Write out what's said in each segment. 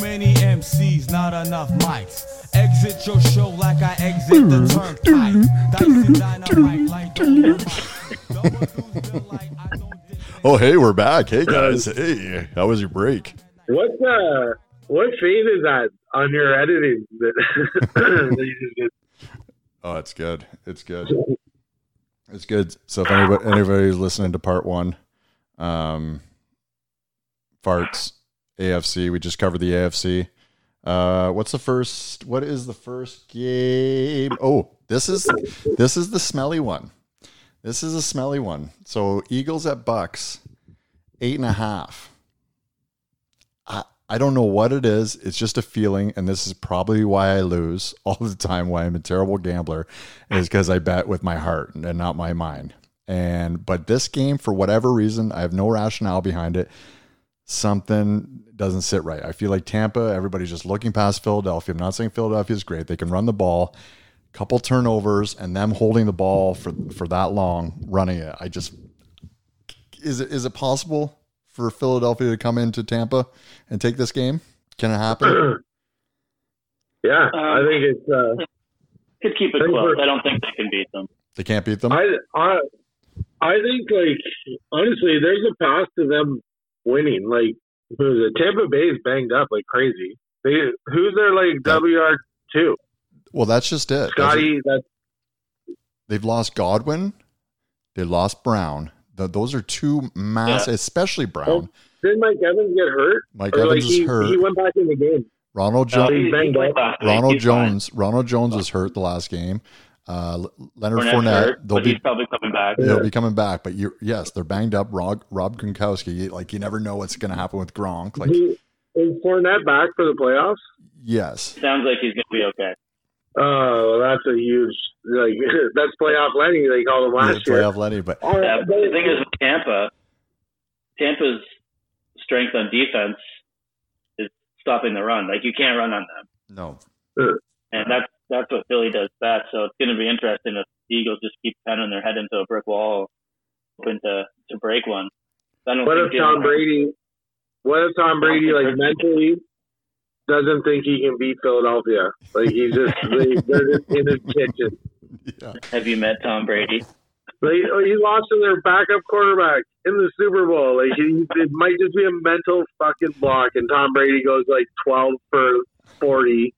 many MCs, not enough mics. Exit your show like I exit the turnpike. Dicing dynamite like Oh, hey, we're back. Hey, guys. Hey, how was your break? What uh, what fade is that on your editing? That, that you just did? Oh, it's good. It's good. It's good. So if anybody anybody's listening to part one, um, farts AFC. We just covered the AFC. Uh, what's the first? What is the first game? Oh, this is this is the smelly one. This is a smelly one. So Eagles at Bucks, eight and a half. I I don't know what it is. It's just a feeling, and this is probably why I lose all the time. Why I'm a terrible gambler is because I bet with my heart and not my mind. And but this game, for whatever reason, I have no rationale behind it. Something doesn't sit right. I feel like Tampa, everybody's just looking past Philadelphia. I'm not saying Philadelphia is great. They can run the ball, couple turnovers, and them holding the ball for for that long, running it. I just is it is it possible for Philadelphia to come into Tampa and take this game? Can it happen? yeah, I think it's. Uh, Could keep it Think close. I don't think they can beat them. They can't beat them. I, I, I think like honestly, there's a path to them winning. Like who is it? Tampa Bay is banged up like crazy. They who's their like WR two? Well, that's just it. Scotty. That's They've lost Godwin. They lost Brown. Th those are two mass, Yeah. especially oh, Brown. did Mike Evans get hurt? Mike Or, Evans like, is he, hurt. He went back in the game. Ronald No, Jones. he- he banged played up. last week. Ronald Jones. Ronald Jones was hurt the last game. Uh, Leonard Fournette's Fournette. hurt, they'll but he's be probably coming back. they'll be coming back, but you yes, they're banged up. Rob, Rob Gronkowski. Like you never know what's going to happen with Gronk. Like He, is Fournette back for the playoffs? yes, Sounds like he's going to be okay. Oh, that's a huge like that's playoff Lenny they called him yeah, last year. playoff Lenny. But All Yeah, right, the thing is with Tampa, Tampa's strength on defense is stopping the run. Like you can't run on them, no, and that's that's what Philly does best. So it's going to be interesting if the Eagles just keep pounding their head into a brick wall, hoping to to break one. I don't what think if Tom Jalen- Brady? What if Tom Brady like mentally doesn't think he can beat Philadelphia? Like he's just they, they're just in his kitchen. yeah, Have you met Tom Brady? Like oh, he lost to their backup quarterback in the Super Bowl. Like he, it might just be a mental fucking block, and Tom Brady goes like twelve for forty, and,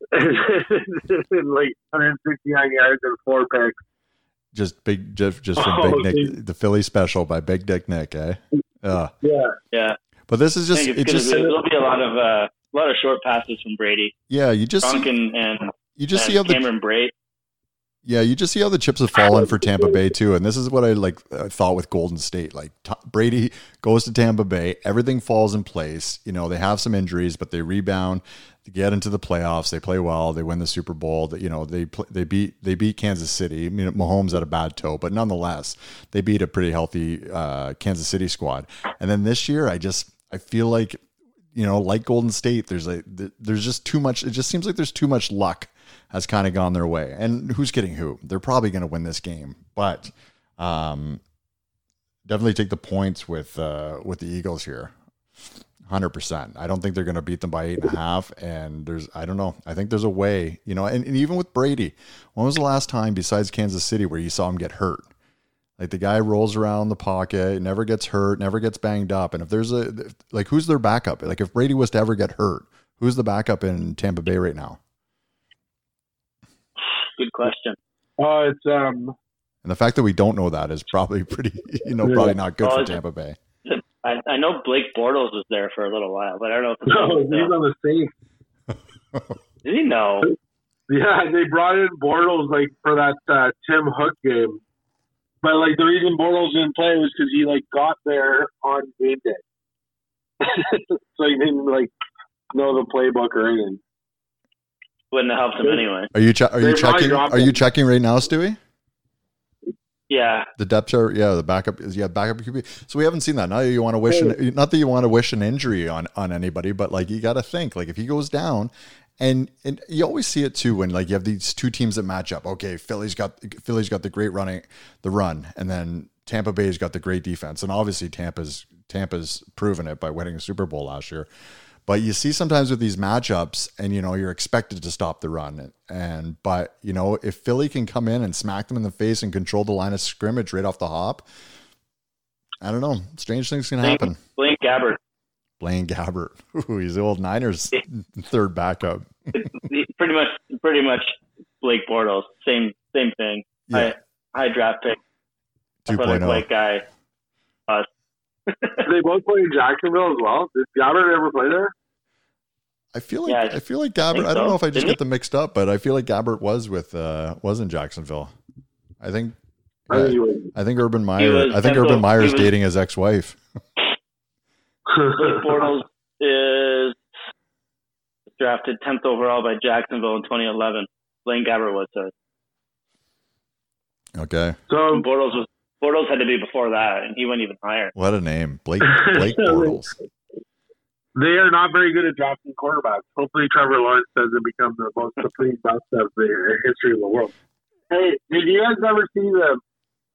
like 169 yards and four picks. just big, just just from Oh, Big. Nick, the Philly special by Big Dick Nick, eh? Uh, Yeah, Yeah, but this is just think it it's just be, there'll be a lot of uh, a lot of short passes from Brady. yeah. You just Gronk and, and, you just and see how the Cameron Brate. Yeah, you just see how the chips have fallen for Tampa Bay too, and this is what I like uh, thought with Golden State. Like T- Brady goes to Tampa Bay, everything falls in place. You know they have some injuries, but they rebound, they get into the playoffs, they play well, they win the Super Bowl. That you know they pl- they beat they beat Kansas City. I mean Mahomes had a bad toe, but nonetheless they beat a pretty healthy uh, Kansas City squad. And then this year, I just I feel like you know like Golden State, there's a there's just too much. It just seems like there's too much luck has kind of gone their way. And who's getting who? They're probably going to win this game, but um, definitely take the points with uh, with the Eagles here. Hundred percent. I don't think they're going to beat them by eight and a half. And there's, I don't know. I think there's a way, you know. And, and even with Brady, when was the last time besides Kansas City where you saw him get hurt? Like the guy rolls around the pocket, never gets hurt, never gets banged up. And if there's a like, who's their backup? Like if Brady was to ever get hurt, who's the backup in Tampa Bay right now? Good question. Oh, it's um. And the fact that we don't know that is probably pretty, you know, probably not good Oh, for Tampa Bay. I, I know Blake Bortles was there for a little while, but I don't know if it's No, he's on the safe. Did he know? Yeah, they brought in Bortles like for that uh, Tim Hook game, but like the reason Bortles didn't play was because he like got there on game day, so he didn't like know the playbook or anything. Wouldn't have helped him anyway. Are you che- are you They probably checking? Are you checking right now, Stewie? Yeah, The depth chart, yeah, the backup is yeah, backup QB. So we haven't seen that. Not that you want to wish, an, not that you want to wish an injury on on anybody, but like you got to think, like if he goes down, and and you always see it too when like you have these two teams that match up. Okay, Philly's got Philly's got the great running, the run, and then Tampa Bay's got the great defense, and obviously Tampa's Tampa's proven it by winning a Super Bowl last year. But you see sometimes with these matchups, and you know you're expected to stop the run, and but you know if Philly can come in and smack them in the face and control the line of scrimmage right off the hop, I don't know. Strange things can happen. Blaine Gabbert. Blaine Gabbert, Ooh, he's the old Niners third backup. pretty much, pretty much Blake Bortles. Same, same thing. Yeah. High, high draft pick. 2.0. White guy. Uh, they both play in Jacksonville as well. Did Gabbert ever play there? I feel like Yeah, I I feel like Gabbert. think I don't so. know if I just Didn't get them mixed up, but I feel like Gabbert was with uh was in Jacksonville. I think I think. I think Urban Meyer. I think Temple- Urban Meyer is was- dating his ex-wife. Blake Bortles is drafted 10th overall by Jacksonville in 2011. Blaine Gabbert was. So Okay, so Bortles was Bortles had to be before that, and he went even higher. what a name, Blake Blake Bortles. They are not very good at drafting quarterbacks. Hopefully, Trevor Lawrence doesn't become the most complete bust of the history of the world. Hey, did you guys ever see the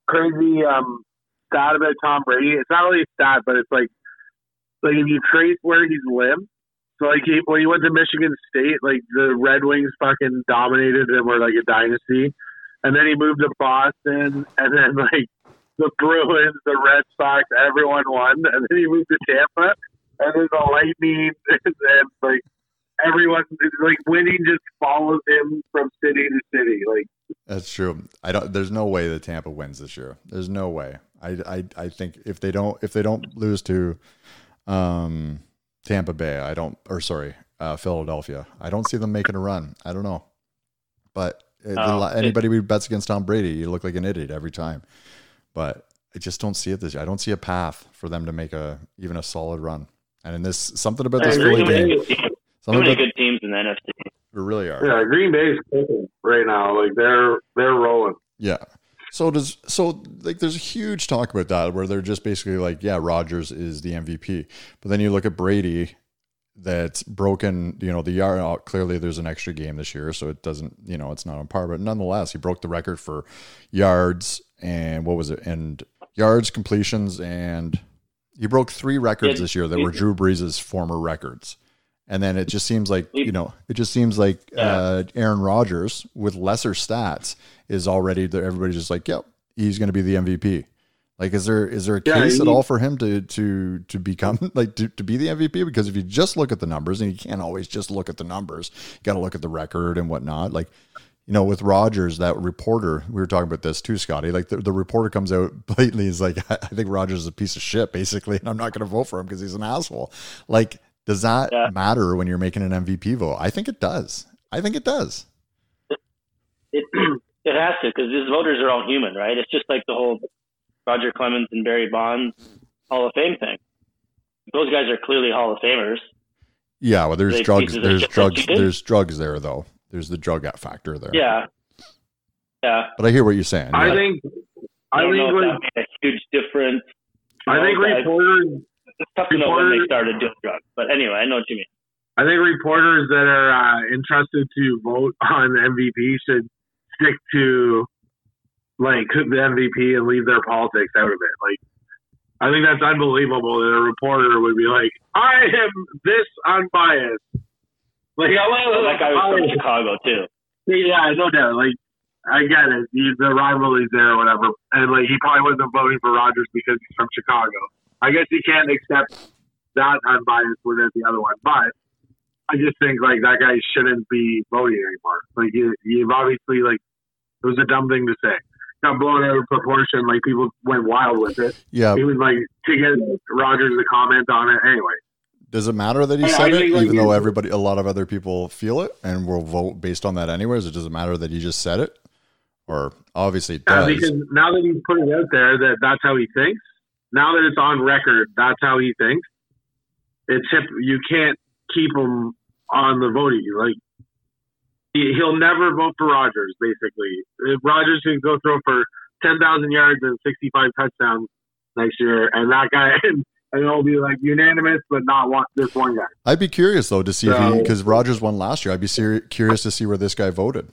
crazy um, stat about Tom Brady? It's not really a stat, but it's like like if you trace where he's lived. So like he, when he went to Michigan State, like the Red Wings fucking dominated and were like a dynasty, and then he moved to Boston, and then like the Bruins, the Red Sox, everyone won, and then he moved to Tampa, and then the Lightning, and, like everyone, like winning just follows him from city to city. Like That's true. I don't. There's no way that Tampa wins this year. There's no way. I, I, I think if they don't if they don't lose to um, Tampa Bay, I don't. Or sorry, uh, Philadelphia. I don't see them making a run. I don't know. But uh, Oh, the- anybody who bets against Tom Brady, you look like an idiot every time. But I just don't see it this year. I don't see a path for them to make a even a solid run. And in this something about this I Philly agree. game, Too something many about, good teams in the NFC. we really are. yeah, Green Bay's cooking right now. Like they're they're rolling. Yeah. So does so like there's a huge talk about that where they're just basically like, yeah, Rodgers is the MVP. But then you look at Brady that's broken, you know, the yard uh, clearly there's an extra game this year, so it doesn't, you know, it's not on par, but nonetheless, he broke the record for yards and what was it? And yards, completions and he broke three records this year that were Drew Brees' former records. And then it just seems like, you know, it just seems like uh, Aaron Rodgers with lesser stats is already there. Everybody's just like, yep, he's going to be the MVP. Like, is there is there a Yeah, case at all for him to to to become like to, to be the MVP? Because if you just look at the numbers, and you can't always just look at the numbers, you got to look at the record and whatnot. Like, you know, with Rodgers, that reporter, we were talking about this too, Scotty. Like the, the reporter comes out blatantly is like, I think Rodgers is a piece of shit, basically, and I'm not going to vote for him because he's an asshole. Like, does that Yeah. matter when you're making an MVP vote? I think it does. I think it does. It it has to because these voters are all human, right? It's just like the whole Roger Clemens and Barry Bonds Hall of Fame thing. Those guys are clearly Hall of Famers. Yeah, well, there's They drugs. There's drugs. There's drugs there, though. There's the drug out factor there. Yeah, yeah. But I hear what you're saying. I yeah. think I I know think if like, that made a huge difference. I think Okay. reporters It's tough to know when they started doing drugs, but anyway, I know what you mean. I think reporters that are uh, entrusted to vote on MVP should stick to like the MVP and leave their politics out of it. Like, I think that's unbelievable that a reporter would be like, "I am this unbiased." Like, I Well, that guy was from Chicago too. yeah, no doubt. Like, I get it. You, the rivalry's there or whatever, and like he probably wasn't voting for Rodgers because he's from Chicago. I guess you can't accept that unbiased within the other one, but I just think like that guy shouldn't be voting anymore. Like you, you've obviously like it was a dumb thing to say. Got blown out of proportion. Like people went wild with it. yeah. He was like to get Rodgers to comment on it anyway. Does it matter that he said it, even though everybody, a lot of other people feel it, and will vote based on that anyways? Or does it matter that he just said it? Or obviously it Yeah, does. because now that he's put it out there that that's how he thinks. Now that it's on record, that's how he thinks. It's hip. You can't keep him on the voting. Like he, he'll never vote for Rodgers. Basically, if Rodgers can go throw for ten thousand yards and sixty-five touchdowns next year, and that guy, and, it'll be like unanimous, but not one, this one guy. I'd be curious though to see if he because Rodgers won last year. I'd be ser- curious to see where this guy voted.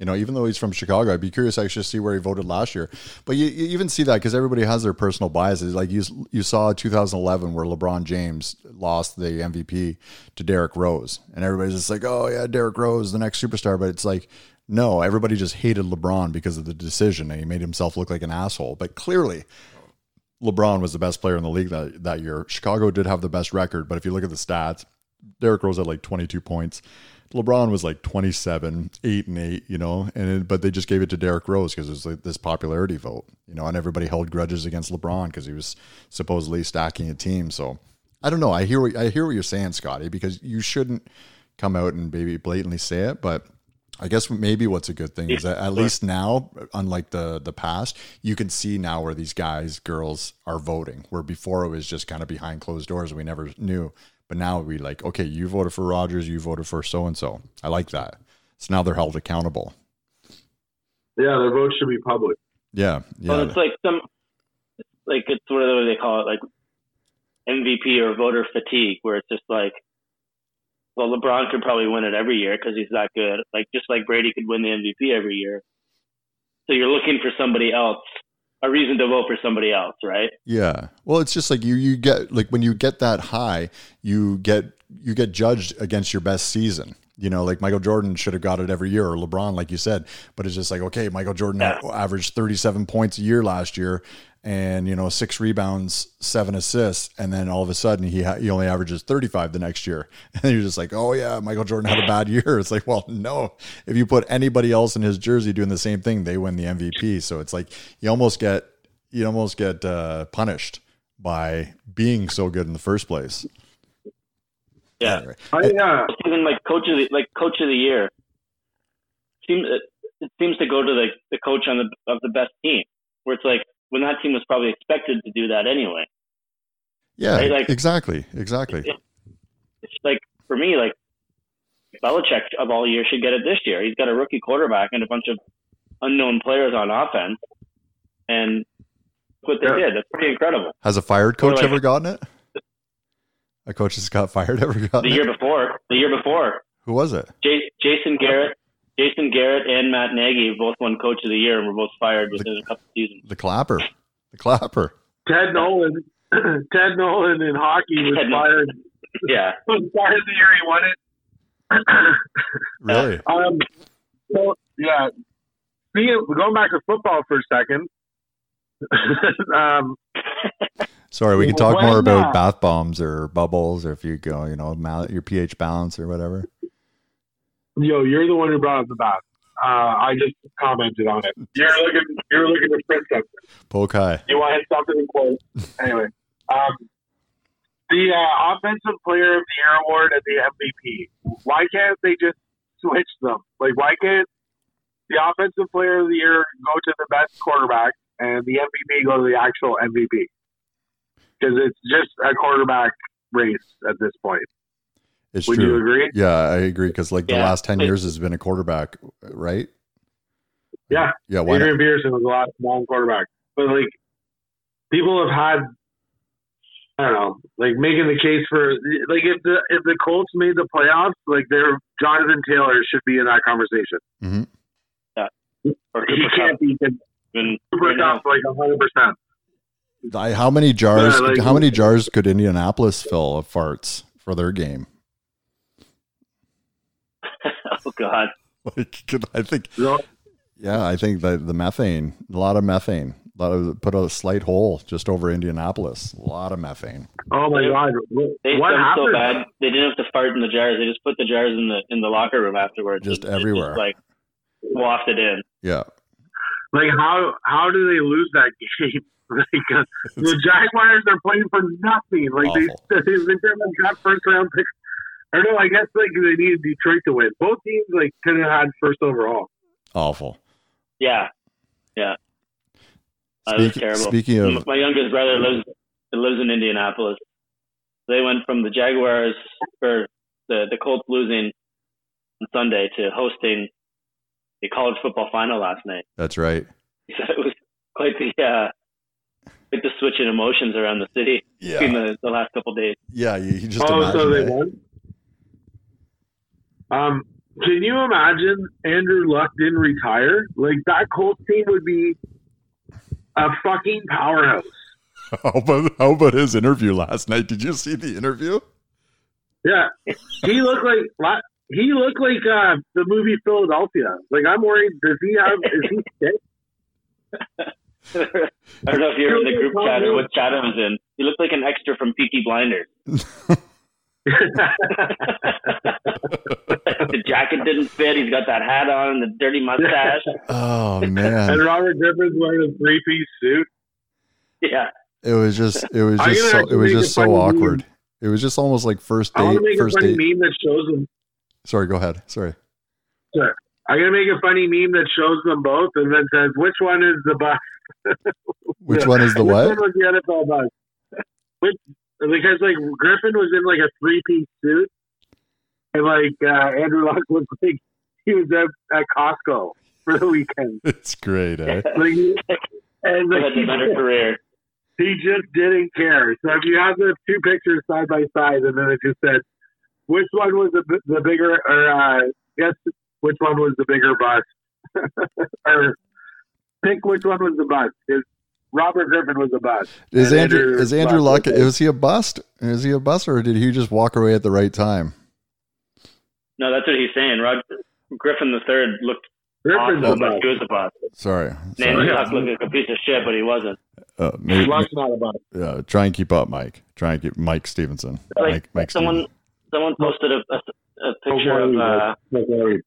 You know, even though he's from Chicago, I'd be curious actually to actually see where he voted last year. But you, you even see that because everybody has their personal biases. Like you, you saw 2011 where LeBron James lost the MVP to Derrick Rose, and everybody's just like, "Oh yeah, Derrick Rose, the next superstar." But it's like, no, everybody just hated LeBron because of the decision, and he made himself look like an asshole. But clearly, LeBron was the best player in the league that, that year. Chicago did have the best record, but if you look at the stats, Derrick Rose had like 22 points. LeBron was like 27, 8 and 8, you know, and it, but they just gave it to Derrick Rose because it was like this popularity vote, you know, and everybody held grudges against LeBron because he was supposedly stacking a team. So I don't know. I hear what, I hear what you're saying, Scotty, because you shouldn't come out and maybe blatantly say it, but I guess maybe what's a good thing is that at least now, unlike the the past, you can see now where these guys, girls are voting. Where before it was just kind of behind closed doors, and we never knew. But now we like, okay, you voted for Rodgers, you voted for so and so. I like that. So now they're held accountable. Yeah, their vote should be public. Yeah, yeah. Well, it's like some, like it's whatever they call it, like MVP or voter fatigue, where it's just like, well, LeBron could probably win it every year because he's that good. Like just like Brady could win the MVP every year. So you're looking for somebody else, a reason to vote for somebody else, right? Yeah. Well, it's just like you you get like when you get that high, you get you get judged against your best season. You know, like Michael Jordan should have got it every year, or LeBron, like you said. But it's just like, okay, Michael Jordan Yeah. averaged 37 points a year last year, and you know, six rebounds, seven assists, and then all of a sudden he ha- he only averages 35 the next year, and you're just like, oh yeah, Michael Jordan had a bad year. It's like, well, no, if you put anybody else in his jersey doing the same thing, they win the MVP. So it's like you almost get you almost get uh, punished by being so good in the first place. Yeah. Anyway, I, yeah, Even like coach of the like coach of the year seems it, it seems to go to the the coach on the of the best team, where it's like when that team was probably expected to do that anyway. yeah, Right, like- exactly, exactly. It's like for me, like Belichick of all years should get it this year. He's got a rookie quarterback and a bunch of unknown players on offense, and what they Yeah. did. That's pretty incredible. Has a fired coach like- ever gotten it? A coach that's got fired ever gotten The gotten year it? before, the year before, Who was it? J- Jason Garrett, Jason Garrett, and Matt Nagy both won Coach of the Year and were both fired within a couple seasons. The clapper. The clapper. Ted Nolan. Ted Nolan in hockey was Ted Nolan. fired. Yeah, Was fired the year he won it. Really? Um, so yeah, speaking of, going back to football for a second. um, Sorry, we can talk more about uh, bath bombs or bubbles or if you go, you know, your pH balance or whatever. Yo, you're the one who brought up the bath. Uh, I just commented on it. You're looking, you're looking to print something. High. You want something in quote. Anyway, um, the uh, offensive player of the year award and the MVP. Why can't they just switch them? Like, why can't the offensive player of the year go to the best quarterback and the MVP go to the actual MVP? Because it's just a quarterback race at this point. It's Would true. you agree? Yeah, I agree because like the last 10 years has been a quarterback, right? Yeah. Yeah, why not? Adrian Peterson was a lot long quarterback, but like people have had, I don't know, like making the case for like if the if the Colts made the playoffs, like their Jonathan Taylor should be in that conversation. Mm-hmm. or He Cooper can't Kupp. be Even super right now. tough like hundred percent. I- How many jars? Yeah, like- how many jars could Indianapolis fill of farts for their game? oh God, Like, could- I think, So, yeah, I think that the methane, a lot of methane, a lot of put a slight hole just over Indianapolis, a lot of methane. oh my God, what, they what stunk so happened? bad they didn't have to fart in the jars. They just put the jars in the in the locker room afterwards. Just It- it everywhere. like wafted in. Yeah, Like how how do they lose that game? like uh, the Jaguars are playing for nothing. Like they Awful. they literally got first round picks. Or no, I guess like they needed Detroit to win. Both teams like could have had first overall. awful. Yeah, yeah. That was terrible. speaking of- my youngest brother lives lives in Indianapolis. They went from the Jaguars or the the Colts losing on Sunday to hosting a college football final last night. That's right. He said it was quite the uh, quite the switch in emotions around the city in the, the last couple days. yeah. You, you just oh, imagine so they that. won. Um, Can you imagine Andrew Luck didn't retire? Like that Colts team would be a fucking powerhouse. How about, how about his interview last night? Did you see the interview? Yeah, he looked like he looked like uh, the movie Philadelphia. Like I'm worried. Does he have? Is he sick? I don't know if you're in the group chat or what chat I was in. He looked like an extra from Peaky Blinders. the jacket didn't fit. He's got that hat on and the dirty mustache. Oh man! and Robert Griffin's wearing a three piece suit. Yeah. it was just it was just so it was just so funny awkward. It was just almost like first date. I want date. to make a First funny date. meme that shows them. Sorry, go ahead. Sorry. I'm gonna make a funny meme that shows them both and then says which one is the bus. Which one is the which one was the NFL bus? Which because like Griffin was in like a three piece suit, and like uh, Andrew Luck looked like he was at, at Costco for the weekend. It's great, eh? Like, he- and like, had he, a better career. he just didn't care. So if you have the two pictures side by side, and then it just said which one was the the bigger, or uh, guess which one was the bigger bus, or pick which one was the bus. Is Robert Griffin was the bus. Is And Andrew is Andrew Luck? was- Was he a bust? Is he a bust, or did he just walk away at the right time? No, that's what he's saying. Rod Griffin the third looked Griffin's awesome, the like he was a boss. Sorry, Andrew sorry. Luck looked like a piece of shit, but he wasn't. Uh, maybe, Luck's not a bus. yeah, try and keep up, Mike. Try and keep Mike Stevenson. Like Mike, Mike someone, Stevenson. someone posted a, a, a picture of uh, Okay.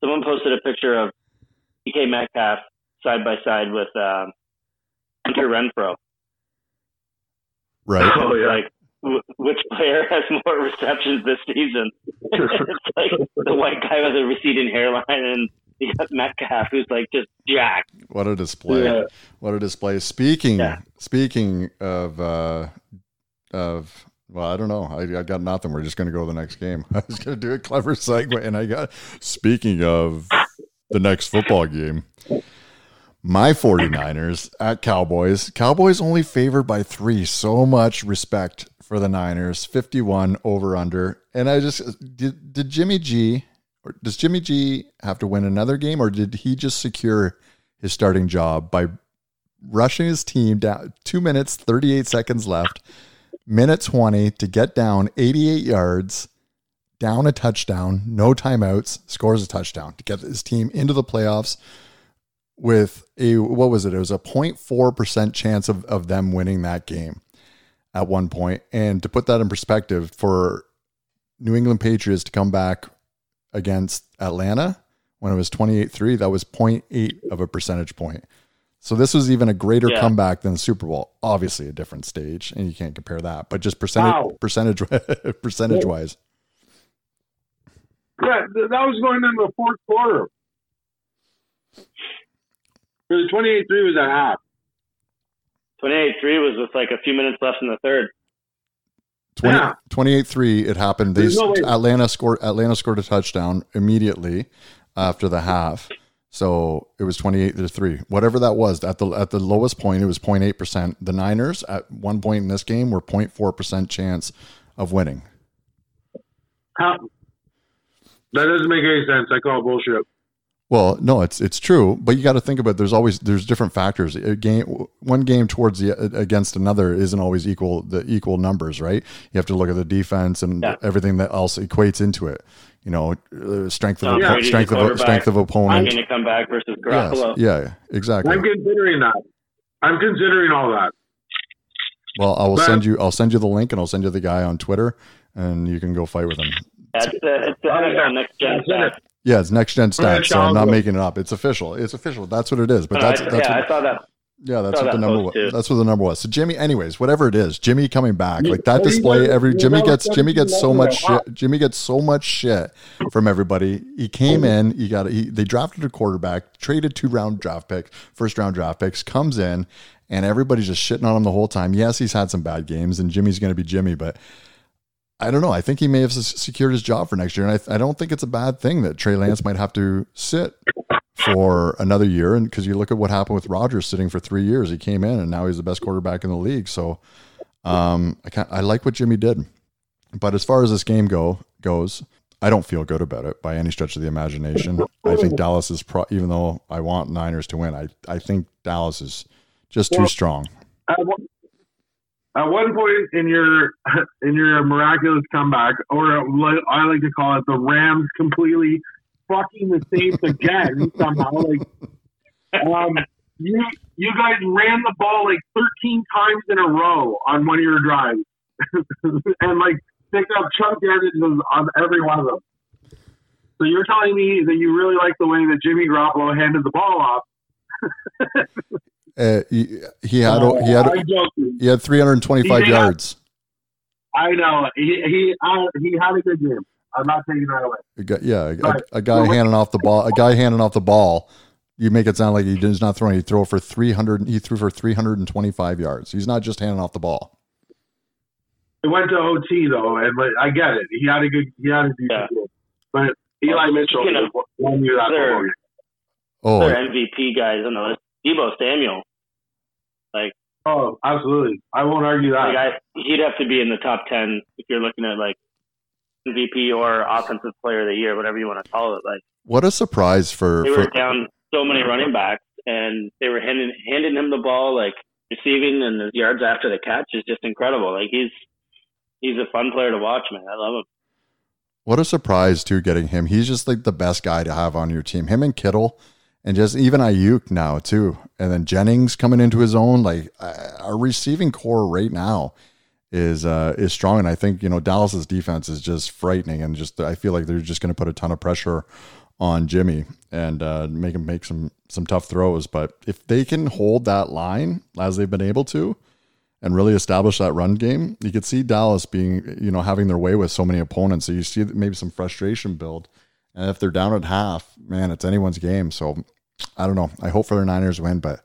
someone posted a picture of DK Metcalf side by side with um, Hunter Renfrow. Right. Oh, yeah. Like, w- which player has more receptions this season? it's like the white guy with a receding hairline, and you got Metcalf, who's like just jacked. What a display! Yeah. What a display! Speaking Yeah. speaking of uh, of well, I don't know. I, I got nothing. We're just going to go to the next game. I was going to do a clever segue, and I got speaking of the next football game. My 49ers at Cowboys. Cowboys only favored by three. So much respect for the Niners. 51 over under. And I just did, did Jimmy G or does Jimmy G have to win another game or did he just secure his starting job by rushing his team down two minutes, 38 seconds left, minute 20 to get down 88 yards, down a touchdown, no timeouts, scores a touchdown to get his team into the playoffs with a, what was it? It was a 0.4% chance of, of them winning that game at one point. And to put that in perspective, for New England Patriots to come back against Atlanta when it was 28 3, that was 0.8 of a percentage point. So this was even a greater Yeah. comeback than the Super Bowl. Obviously, a different stage, and you can't compare that. But just percentage, Wow. percentage, percentage wise, Yeah, that was going in the fourth quarter. The 28 3 was at half. 28 3 was with like a few minutes left in the third. 20, Yeah. 28-3 it happened they no atlanta scored atlanta scored a touchdown immediately after the half so it was 28 to 3 whatever that was at the at the lowest point it was 0.8% the niners at one point in this game were 0.4% chance of winning How? That doesn't make any sense. I call it bullshit. Well, no, it's it's true, but you got to think about there's always there's different factors. A game one game towards the against another isn't always equal the equal numbers, right? You have to look at the defense and Yeah. everything that else equates into it. You know, uh, strength of Tom oppo- strength of strength of opponent. I'm opponent. going to come back versus Yes, yeah, exactly. I'm considering that. I'm considering all that. Well, I will But- send you I'll send you the link and I'll send you the guy on Twitter and you can go fight with him. That's the, it's the NFL next gen That's it. stats. Yeah, it's next gen stats, so I'm not making it up. It's official. It's official. That's what it is. But that's I, that's yeah, what, I saw that. Yeah, that's what the number was. too. That's what the number was. So Jimmy, anyways, whatever it is, Jimmy coming back like that display. Every Jimmy gets Jimmy gets so much shit. Jimmy gets so much shit from everybody. He came in. He got. He, they drafted a quarterback, traded two round draft picks, first round draft picks. Comes in, and everybody's just shitting on him the whole time. Yes, he's had some bad games, and Jimmy's going to be Jimmy, but. I don't know. I think he may have secured his job for next year, and I, I don't think it's a bad thing that Trey Lance might have to sit for another year. And because you look at what happened with Rodgers sitting for three years, he came in and now he's the best quarterback in the league. So um, I I like what Jimmy did. But as far as this game go goes, I don't feel good about it by any stretch of the imagination. I think Dallas is pro. Even though I want Niners to win, I I think Dallas is just too strong. At one, at one point in your in your miraculous comeback, or I like to call it, the Rams completely fucking the Saints again somehow. Like, um, you you guys ran the ball like 13 times in a row on one of your drives, and like picked up chunk yardages on every one of them. So you're telling me that you really like the way that Jimmy Garoppolo handed the ball off? Uh, he, he had he had he had 325 He had- yards. I know he he uh, he had a good game. I'm not taking that away. A guy, yeah, a, a guy Well, handing off the ball. A guy handing off the ball. You make it sound like he he's not throwing. He threw for 300. He threw for 325 yards. He's not just handing off the ball. It went to OT though, and like, I get it. He had a good he had a decent Yeah. game, but Eli Mitchell You know, won you that they're- Oh, Their MVP guys on the list. Deebo Samuel. Like oh, absolutely. I won't argue that. Like I, he'd have to be in the top ten if you're looking at like MVP or offensive player of the year, whatever you want to call it. Like what a surprise for, they were for down so many running backs, and they were handing handing him the ball, like receiving and his yards after the catch is just incredible. Like he's he's a fun player to watch, man. I love him. what a surprise too. Getting him, he's just like the best guy to have on your team. Him and Kittle, and just even Aiyuk now too, and then Jennings coming into his own. Like uh, our receiving core right now is uh, is strong, and I think you know Dallas's defense is just frightening, and just I feel like they're just going to put a ton of pressure on Jimmy and uh, make him make some some tough throws. But if they can hold that line as they've been able to, and really establish that run game, you could see Dallas being, you know, having their way with so many opponents. So you see maybe some frustration build. And if they're down at half, man, it's anyone's game. So I don't know. I hope for their Niners win, but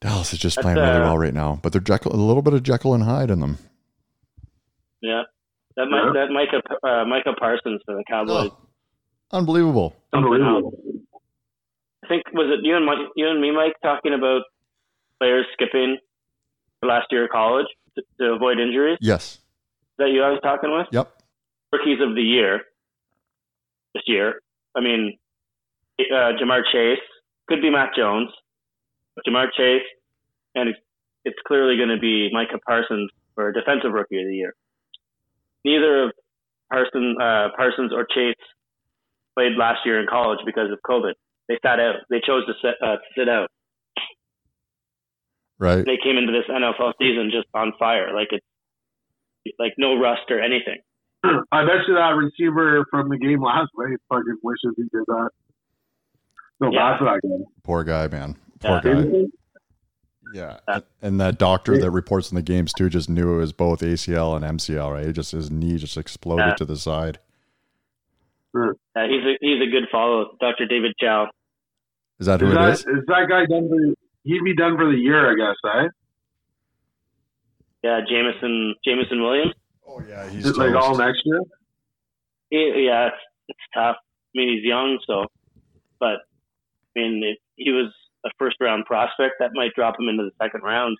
Dallas is just That's, playing really uh, well right now. But they're Jekyll, a little bit of Jekyll and Hyde in them. Yeah, that might that Micah uh, Micah Parsons for the Cowboys. Oh, unbelievable. Unbelievable. I think was it you and Mike, you and me, Mike, talking about players skipping the last year of college to, to avoid injuries. Yes. Is that you I was talking with? Yep. Rookies of the year this year. I mean, uh, Ja'Marr Chase could be Mac Jones, but Ja'Marr Chase, and it's, it's clearly going to be Micah Parsons for defensive rookie of the year. Neither of Parsons, uh, Parsons or Chase played last year in college because of COVID. They sat out. They chose to sit, uh, to sit out. Right. They came into this NFL season just on fire, like it's like no rust or anything. I bet you that receiver from the game last night fucking wishes he did that. No Yeah. bad for that guy. Poor guy, man. Poor Yeah. guy. Yeah. And, and that doctor that reports in the games too just knew it was both ACL and MCL, right? He just his knee just exploded Yeah. to the side. Uh, he's a he's a good follow, Dr. David Chao. Is that who Is it that, is? is that guy done for? He'd be done for the year, I guess, eh? Yeah, Jamison Jameson Williams. Oh yeah, he's Just like all next year. He, yeah, it's, it's tough. I mean, he's young, so, but I mean, if he was a first round prospect, that might drop him into the second round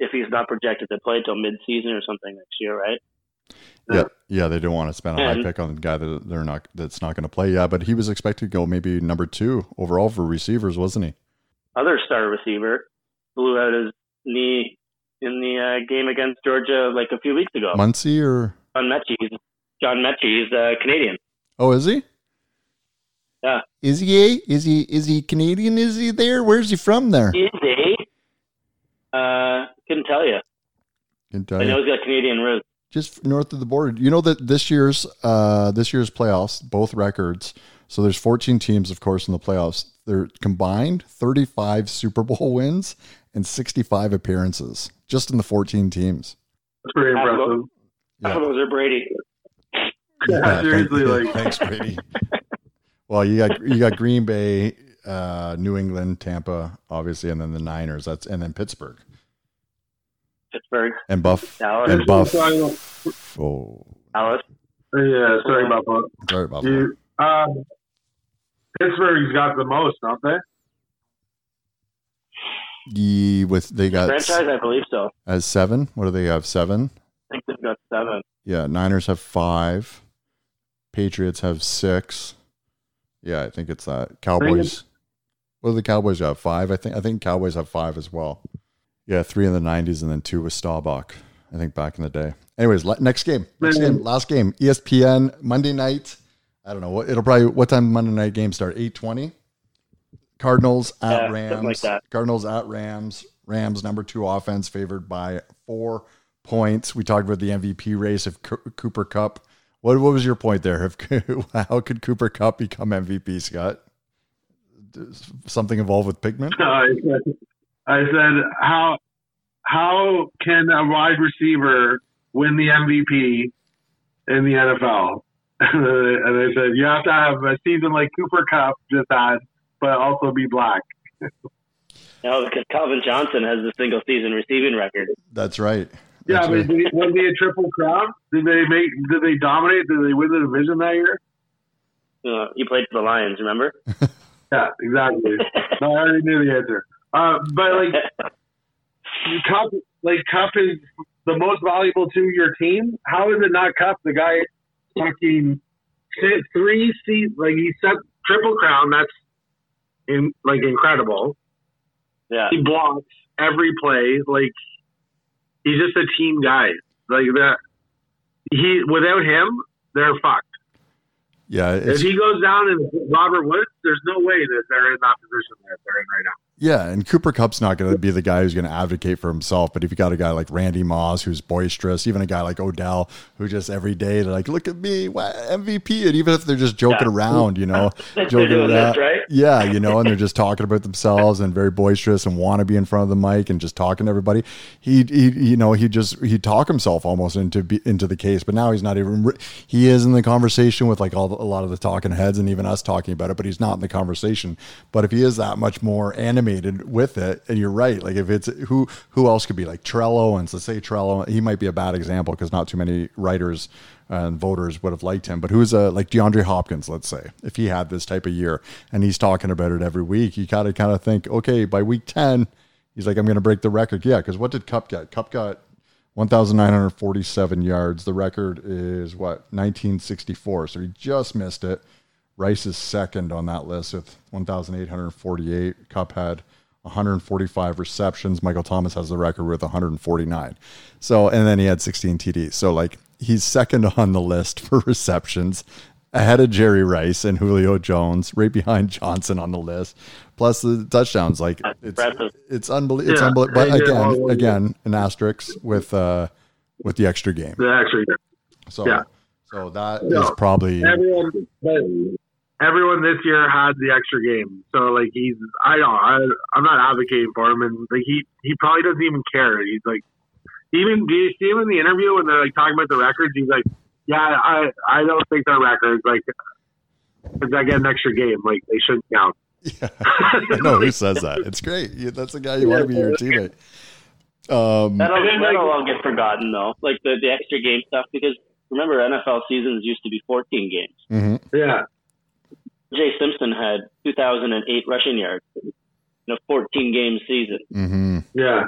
if he's not projected to play till mid season or something next year, right? Yeah, yeah, they don't want to spend a high And- pick on the guy that they're not that's not going to play. Yeah, but he was expected to go maybe number two overall for receivers, wasn't he? Other star receiver blew out his knee in the uh, game against Georgia like a few weeks ago. Muncie or John Metchie. John Metchie. He's uh, Canadian. oh, is he? Yeah. Is he? a Is he? Is he Canadian? Is he there? Where's he from? There. Is he? Uh, couldn't tell you. Can tell I you. know he's got Canadian roots. just north of the border. You know that this year's uh, this year's playoffs, both records. So there's 14 teams, of course, in the playoffs. They're combined 35 Super Bowl wins and 65 appearances just in the 14 teams. That's pretty impressive. them- half those are Brady. Yeah, seriously, thank- like- thanks, Brady. well, you got you got Green Bay, uh, New England, Tampa, obviously, and then the Niners. That's and then Pittsburgh Pittsburgh, and Buff Dallas, and Buff. Oh, Dallas. Yeah, sorry about that. sorry about that. You, um, Pittsburgh's got the most, don't they? The with they got Franchise, I believe so. as seven. What do they have? Seven. I think they've got seven. Yeah, Niners have five. Patriots have six. Yeah, I think it's that. Cowboys. What do the Cowboys have? Five, I think. I think Cowboys have five as well. Yeah, three in the '90s and then two with Staubach. I think back in the day. Anyways, next game. Next game. Last game. ESPN Monday night. I don't know what it'll probably. What time Monday night game start? Eight twenty. Cardinals at Yeah, Rams. like that. Cardinals at Rams. Rams number two offense favored by four points. We talked about the MVP race of Co- Cooper Kupp. What what was your point there? If, how could Cooper Kupp become MVP, Scott? Does Something involved with pigment? I said, I said, how how can a wide receiver win the MVP in the NFL? and I said, you have to have a season like Cooper Kupp just had, but also be black. No, because Calvin Johnson has the single season receiving record. That's right. Yeah, That's but right. did he, was he a triple crown? Did they make? Did they dominate? Did they win the division that year? Uh, he played for the Lions, remember? Yeah, exactly. no, I already knew the answer. Uh, but like Kupp, like Kupp is the most valuable to your team. How is it not Kupp? The guy fucking three seats, like he set triple crown. That's in, like incredible. yeah. He blocks every play. Like he's just a team guy. Like that. He without him, they're fucked. Yeah, If he goes down and Robert Woods, there's no way that they're in that position that they're in right now. Yeah, and Cooper Kupp's not going to be the guy who's going to advocate for himself. But if you got a guy like Randy Moss who's boisterous, even a guy like Odell who just every day they're like, "Look at me, what, MVP," and even if they're just joking Yeah. around, you know, joking doing around, right? yeah, you know, and they're just talking about themselves and very boisterous and want to be in front of the mic and just talking to everybody. He, he you know, he just he talk himself almost into be, into the case, but now he's not even. He is in the conversation with like all the, a lot of the talking heads and even us talking about it, but he's not in the conversation. But if he is that much more animated with it, and you're right, like if it's who who else could be like Trello and so say Trello, he might be a bad example because not too many writers and voters would have liked him. But who's a like DeAndre Hopkins, let's say, if he had this type of year and he's talking about it every week, you gotta kind of think, okay, by week ten, he's like, I'm gonna break the record. Yeah, because what did Kupp get? Kupp got 1,947 yards. The record is what 1964, so he just missed it. Rice is second on that list with 1,848. Kupp had 145 receptions. Michael Thomas has the record with 149. So, and then he had 16 TDs. So, like, he's second on the list for receptions, ahead of Jerry Rice and Julio Jones, right behind Johnson on the list. Plus the touchdowns. Like, it's it's unbelievable. It's Yeah. unbelievable. But uh, again, again, an asterisk with uh with the extra game. The actually, So, Yeah. so that is No. probably everyone, everyone this year had the extra game. So like he's, I don't, I, I'm not advocating for him, and like he, he probably doesn't even care. He's like, even do you see him in the interview when they're like talking about the records? He's like, yeah, I, I don't think they're records. Like, because I get an extra game, like they shouldn't count. Yeah, I know who says that. It's great. That's the guy you want to be your teammate. Um, That'll, And then, like- that'll all get forgotten though, like the, the extra game stuff. Because remember, NFL seasons used to be 14 games. mhm. Yeah, Jay Simpson had 2,008 rushing yards in a 14 game season. Mhm. yeah.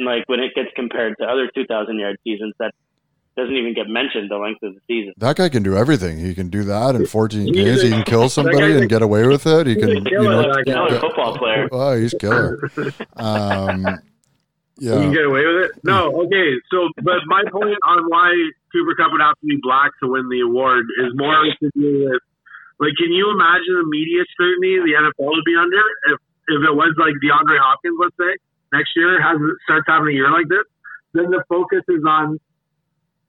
Like when it gets compared to other 2,000 yard seasons, that doesn't even get mentioned the length of the season. That guy can do everything. He can do that in 14 He's games. a- He can kill somebody and get away with it. He can, you know, that guy. A get- football player. oh, he's killer. Um, You can get away with it? No, okay. So, but my point on why Cooper Kupp would have to be black to win the award is more to do with, like, can you imagine the media scrutiny the NFL would be under if, if it was like DeAndre Hopkins, let's say, next year has starts having a year like this? Then the focus is on.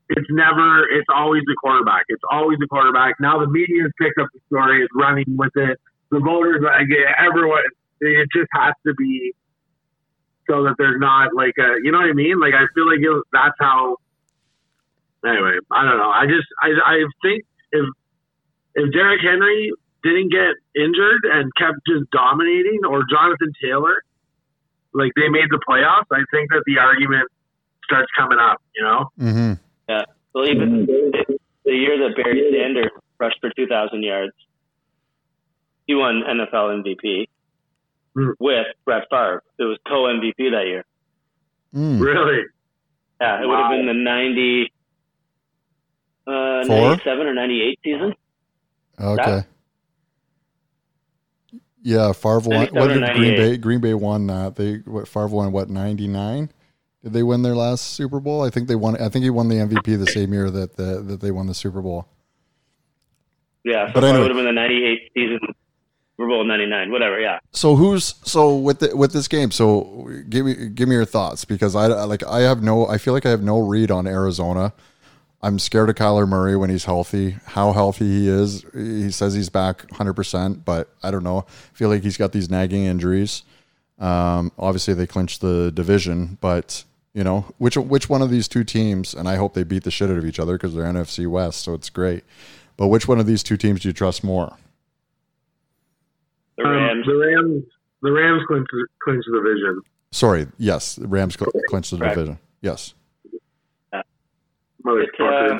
It's never. It's always the quarterback. It's always the quarterback. Now the media has picked up the story. Is running with it. The voters, like everyone, it just has to be so that there's not like a, you know what I mean? Like I feel like it, that's how. Anyway, I don't know. I just I I think if if Derrick Henry didn't get injured and kept just dominating, or Jonathan Taylor, like they made the playoffs, I think that the argument starts coming up. You know? hmm Well, even the year that Barry Sanders rushed for 2,000 yards, he won NFL MVP Hmm. with Brett Favre. It was co MVP that year. Mm. Really? Yeah, it would have been the 90, uh, 97 or 98 season. Okay. Yeah, Favre won. What did Green Bay? Green Bay won that. They what? Favre won what? Ninety nine. Did they win their last Super Bowl? I think they won. I think he won the MVP the same year that the, that they won the Super Bowl. Yeah, so But anyway. would have been the 98 season, Super Bowl 99, whatever, yeah. So who's so with the, with this game? So give me give me your thoughts because I I- like I have no I feel like I have no read on Arizona. I'm scared of Kyler Murray when he's healthy. How healthy he is. He says he's back 100%, but I don't know. I feel like he's got these nagging injuries. Um, obviously, they clinched the division, but you know which which one of these two teams? And I hope they beat the shit out of each other because they're NFC West, so it's great. But which one of these two teams do you trust more? The Um, Rams. the Rams, the Rams clinch, clinch the division. Sorry, yes, the Rams cl- clinched the Correct. division. Yes. Motherfuckers.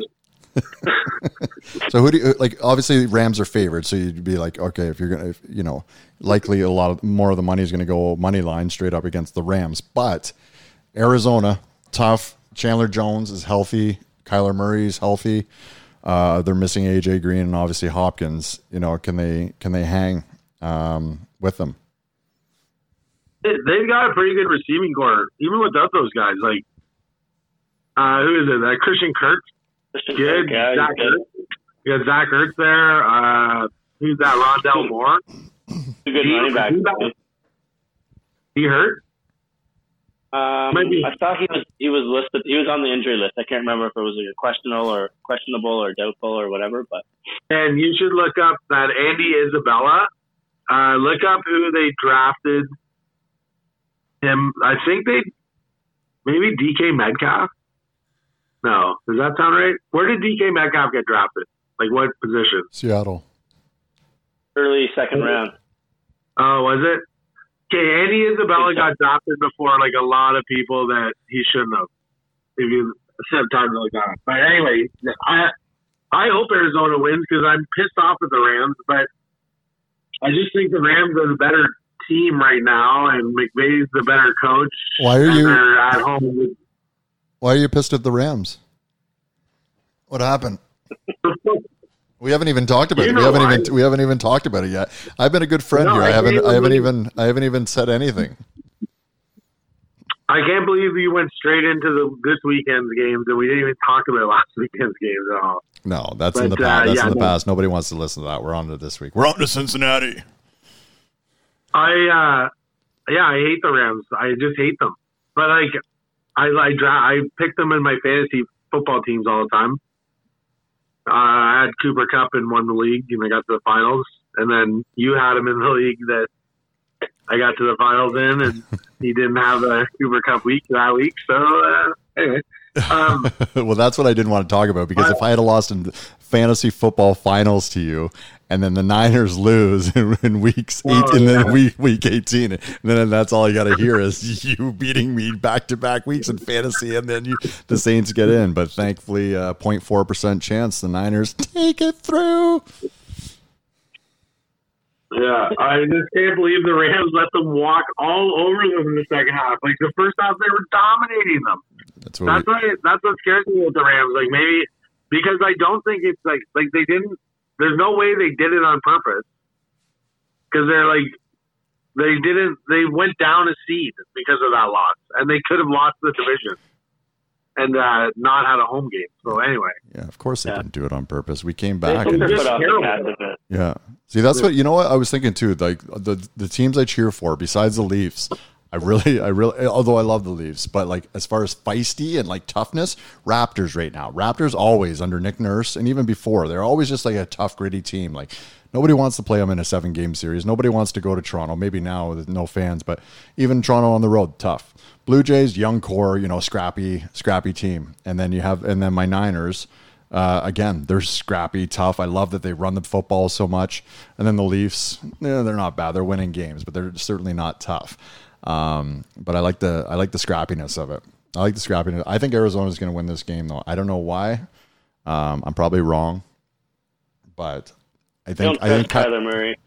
So who do you like? Obviously, Rams are favored, so you'd be like, okay, if you're gonna, if, you know, likely a lot of more of the money is going to go money line straight up against the Rams. But Arizona, tough. Chandler Jones is healthy. Kyler Murray is healthy. Uh, they're missing AJ Green and obviously Hopkins. You know, can they can they hang um, with them? They've got a pretty good receiving corps, even without those guys. Like, uh, who is it? That Christian Kirk. Christian Good. Kirk, yeah, Zach good. Ertz. You got Zach Ertz there. Uh, who's that? Rondale Moore. Two good He- running backs. he- He hurt. Um, Maybe. I thought he was he was listed. He was on the injury list. I can't remember if it was like a questionable or questionable or doubtful or whatever. But And you should look up that Andy Isabella. Uh, look up who they drafted him. I think they maybe DK Metcalf. No, does that sound right? Where did DK Metcalf get drafted? Like what position? Seattle. early second oh. round. Oh, was it? Okay, Andy Isabella got drafted before like a lot of people that he shouldn't have. If you have time to look. But anyway, I I hope Arizona wins because I'm pissed off at the Rams, but I just think the Rams are the better team right now, and McVay's the better coach. Why are you They're at home. Why are you pissed at the Rams? What happened? We haven't even talked about You it. We haven't why. even we haven't even talked about it yet. I've been a good friend No, here. I I haven't I haven't even I haven't even said anything. I can't believe you went straight into the this weekend's games, and we didn't even talk about last weekend's games at all. No, that's in the But, past. uh, that's yeah, in the past. Nobody wants to listen to that. We're on to this week. We're on to Cincinnati. I uh yeah, I hate the Rams. I just hate them. But like I I dra- I pick them in my fantasy football teams all the time. Uh, I had Cooper Kupp and won the league, and I got to the finals. And then you had him in the league that I got to the finals in, and he didn't have a Cooper Kupp week that week. So uh, anyway, um, well, that's what I didn't want to talk about because if I had lost in fantasy football finals to you, and then the Niners lose in, in weeks eight, and then yeah. week week eighteen, and then that's all I got to hear is you beating me back to back weeks in fantasy, and then you the Saints get in. But thankfully, uh, 0.4 percent chance the Niners take it through. Yeah, I just can't believe the Rams let them walk all over them in the second half. Like the first half, they were dominating them. That's what That's we, what that's what scares me with the Rams. Like maybe because I don't think it's like like they didn't. There's no way they did it on purpose because they're like they didn't. They went down a seed because of that loss, and they could have lost the division and uh, not had a home game. So anyway, yeah, of course they Yeah. didn't do it on purpose. We came back took and their just foot the terrible. gas a bit. Yeah. See, that's what you know. What I was thinking too. Like the the teams I cheer for, besides the Leafs, I really, I really. Although I love the Leafs, but like as far as feisty and like toughness, Raptors right now. Raptors always under Nick Nurse, and even before, they're always just like a tough, gritty team. Like nobody wants to play them in a seven game series. Nobody wants to go to Toronto. Maybe now with no fans, but even Toronto on the road, tough. Blue Jays, young core, you know, scrappy, scrappy team, and then you have, and then my Niners. Uh, again, they're scrappy, tough. I love that they run the football so much. And then the Leafs, yeah, they're not bad. They're winning games, but they're certainly not tough. Um, but I like the I like the scrappiness of it. I like the scrappiness. I think Arizona's going to win this game, though. I don't know why. Um, I'm probably wrong, but I think I think Kyler Murray.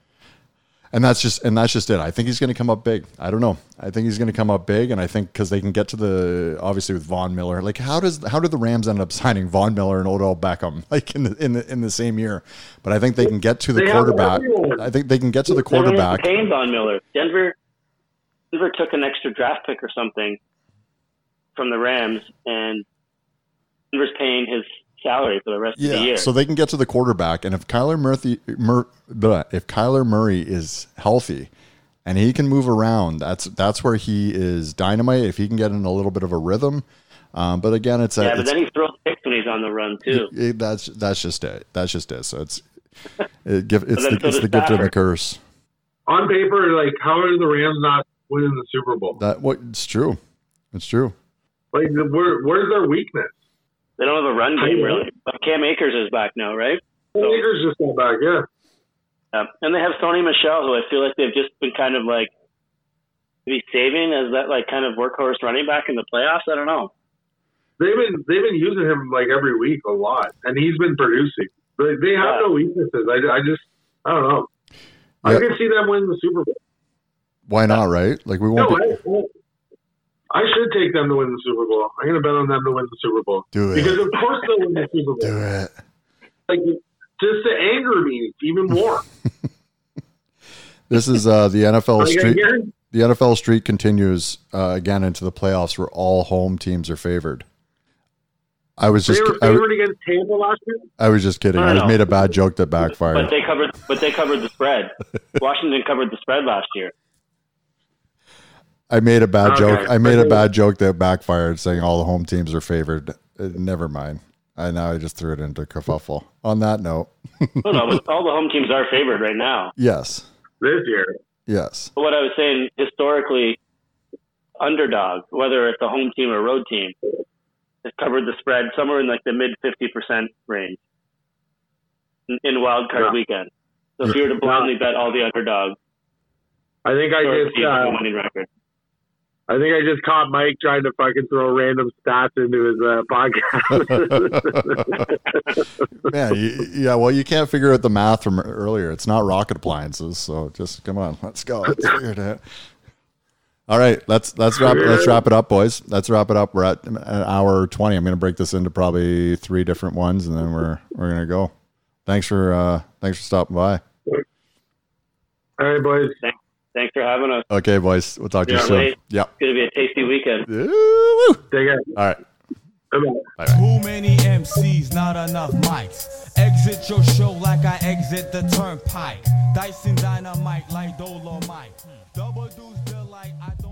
and that's just and that's just it. I think he's going to come up big. I don't know. I think he's going to come up big, and I think because they can get to the obviously with Von Miller. Like how does how did the Rams end up signing Von Miller and Odell Beckham like in the in the, in the same year? But I think they can get to the They quarterback. I think they can get to the They don't have to quarterback. Von Miller. Denver, Denver took an extra draft pick or something from the Rams, and Denver's paying his salary for the rest of the year. so they can get to the quarterback, and if Kyler Murphy, Mur, blah, if Kyler Murray is healthy and he can move around, that's that's where he is dynamite. If he can get in a little bit of a rhythm, um, but again, it's a yeah, but it's, then he throws picks when he's on the run too. it- that's that's just it. That's just it. So it's it give, it's the it's the gift and the curse. On paper, like how are the Rams not winning the Super Bowl? That what it's true. It's true. Like where where's their weakness? They don't have a run How game you- really. But Cam Akers is back now, right? The Lakers just got back, yeah. Yeah. And they have Sony Michel, who I feel like they've just been kind of like maybe saving as that like kind of workhorse running back in the playoffs. I don't know. They've been they've been using him like every week a lot, and he's been producing. They, they have Yeah. no weaknesses. I, I just I don't know. I can see them win the Super Bowl. Why not? Right? Like we No, won't be, I, I should take them to win the Super Bowl. I'm going to bet on them to win the Super Bowl do it because of course they'll win the Super Bowl. Do it. Like just to anger me even more. This is uh, the NFL Like, street. the NFL streak continues uh, again into the playoffs where all home teams are favored. I was just they just were I, favored against Tampa last year. I was just kidding. I I, don't just know. made a bad joke that backfired. But backfired. they covered but they covered the spread. Washington covered the spread last year. I made a bad Okay. joke. I made a bad joke that backfired, saying all the home teams are favored. Uh, never mind. I now I just threw it into kerfuffle. On that note, No, no, but all the home teams are favored right now. yes, This year, yes, But what I was saying, historically, underdog, whether it's a home team or road team, has covered the spread somewhere in like the mid 50% range in, in wild card Yeah. weekend. So if you were to blindly bet all the underdogs, I think I or just teams have a uh, winning record. I think I just caught Mike trying to fucking throw random stats into his uh, podcast. man. You, yeah, well, you can't figure out the math from earlier. It's not rocket appliances. So just come on, let's go. Let's figure it out. All right, let's let's wrap let's wrap it up, boys. Let's wrap it up. We're at an hour twenty. I'm going to break this into probably three different ones, and then we're we're going to go. Thanks for uh thanks for stopping by. All right, boys. Thanks for having us. Okay, boys. We'll talk to you soon. late. Yep. It's going to be a tasty weekend. Woo! Take care. All right. Bye-bye. Too many MCs, not enough mics. Exit your show like I exit the turnpike. Dyson dynamite like Dolomite. Double deuce delight, I don't dig.